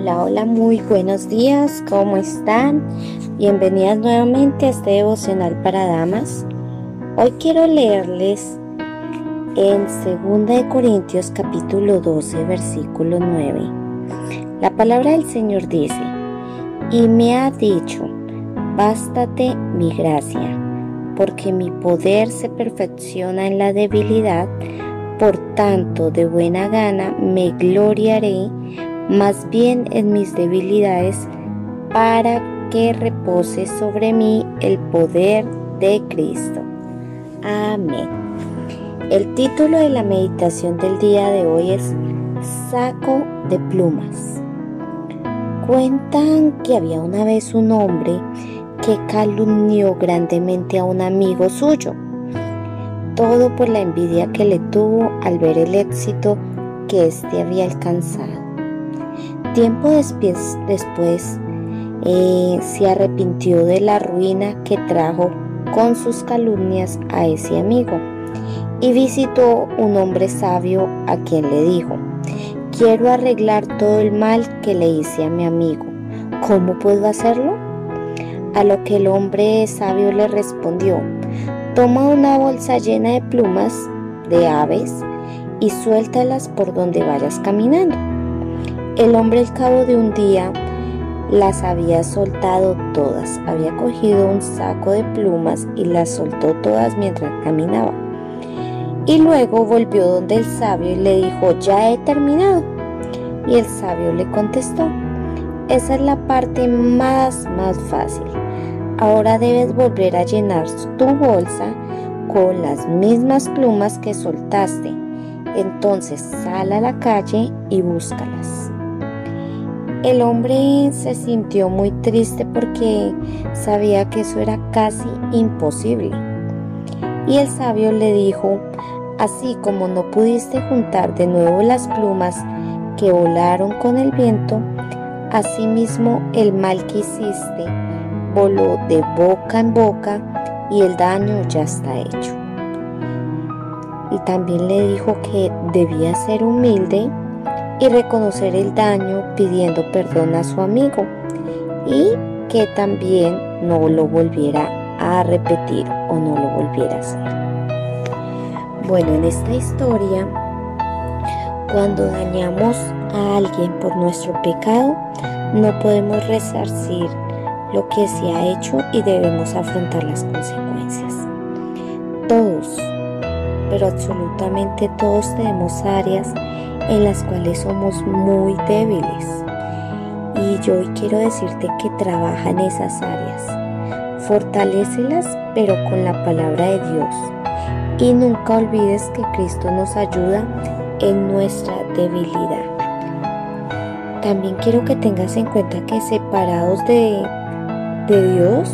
Hola, hola, muy buenos días, ¿cómo están? Bienvenidas nuevamente a este devocional para damas. Hoy quiero leerles en 2 Corintios capítulo 12, versículo 9. La palabra del Señor dice, y me ha dicho, bástate mi gracia, porque mi poder se perfecciona en la debilidad, por tanto de buena gana me gloriaré más bien en mis debilidades, para que repose sobre mí el poder de Cristo. Amén. El título de la meditación del día de hoy es Saco de plumas. Cuentan que había una vez un hombre que calumnió grandemente a un amigo suyo, todo por la envidia que le tuvo al ver el éxito que éste había alcanzado. Tiempo después, después eh, se arrepintió de la ruina que trajo con sus calumnias a ese amigo y visitó un hombre sabio a quien le dijo, quiero arreglar todo el mal que le hice a mi amigo, ¿cómo puedo hacerlo? A lo que el hombre sabio le respondió, toma una bolsa llena de plumas de aves y suéltalas por donde vayas caminando. El hombre al cabo de un día las había soltado todas, había cogido un saco de plumas y las soltó todas mientras caminaba. Y luego volvió donde el sabio y le dijo, ya he terminado. Y el sabio le contestó, esa es la parte más, más fácil. Ahora debes volver a llenar tu bolsa con las mismas plumas que soltaste. Entonces sal a la calle y búscalas. El hombre se sintió muy triste porque sabía que eso era casi imposible. Y el sabio le dijo, así como no pudiste juntar de nuevo las plumas que volaron con el viento, asimismo el mal que hiciste voló de boca en boca y el daño ya está hecho. Y también le dijo que debía ser humilde y reconocer el daño pidiendo perdón a su amigo y que también no lo volviera a repetir o no lo volviera a hacer. Bueno, en esta historia, cuando dañamos a alguien por nuestro pecado, no podemos resarcir lo que se ha hecho y debemos afrontar las consecuencias. Todos, pero absolutamente todos tenemos áreas en las cuales somos muy débiles. Y yo hoy quiero decirte que trabaja en esas áreas. Fortalécelas, pero con la palabra de Dios. Y nunca olvides que Cristo nos ayuda en nuestra debilidad. También quiero que tengas en cuenta que separados de, de Dios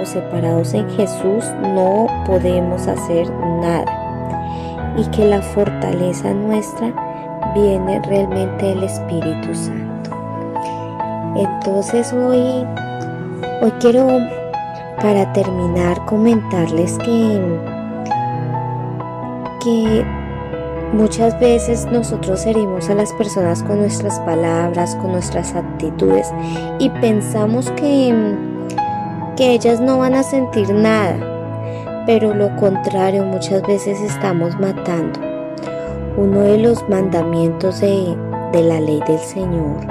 o separados en Jesús no podemos hacer nada. Y que la fortaleza nuestra viene realmente el Espíritu Santo. Entonces hoy, hoy quiero para terminar comentarles que, que muchas veces nosotros herimos a las personas con nuestras palabras, con nuestras actitudes y pensamos que, que ellas no van a sentir nada, pero lo contrario, muchas veces estamos matando uno de los mandamientos de, la ley del Señor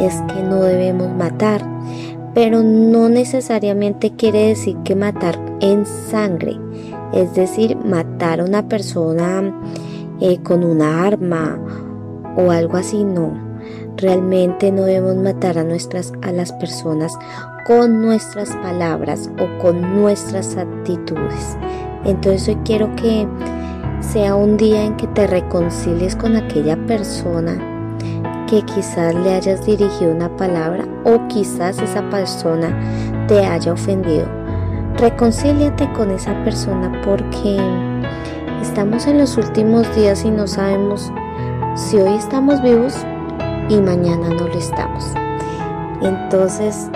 es que no debemos matar, pero no necesariamente quiere decir que matar en sangre, es decir, matar a una persona eh, con una arma o algo así, no. Realmente no debemos matar a, nuestras, a las personas con nuestras palabras o con nuestras actitudes. Entonces hoy quiero que sea un día en que te reconcilies con aquella persona que quizás le hayas dirigido una palabra o quizás esa persona te haya ofendido. Reconcíliate con esa persona porque estamos en los últimos días y no sabemos si hoy estamos vivos y mañana no lo estamos. Entonces,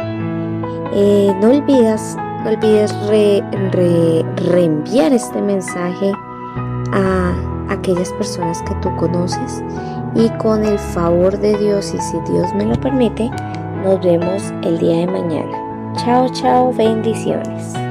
eh, no olvides, no olvides reenviar este mensaje a aquellas personas que tú conoces y con el favor de Dios y si Dios me lo permite, nos vemos el día de mañana. Chao, chao, bendiciones.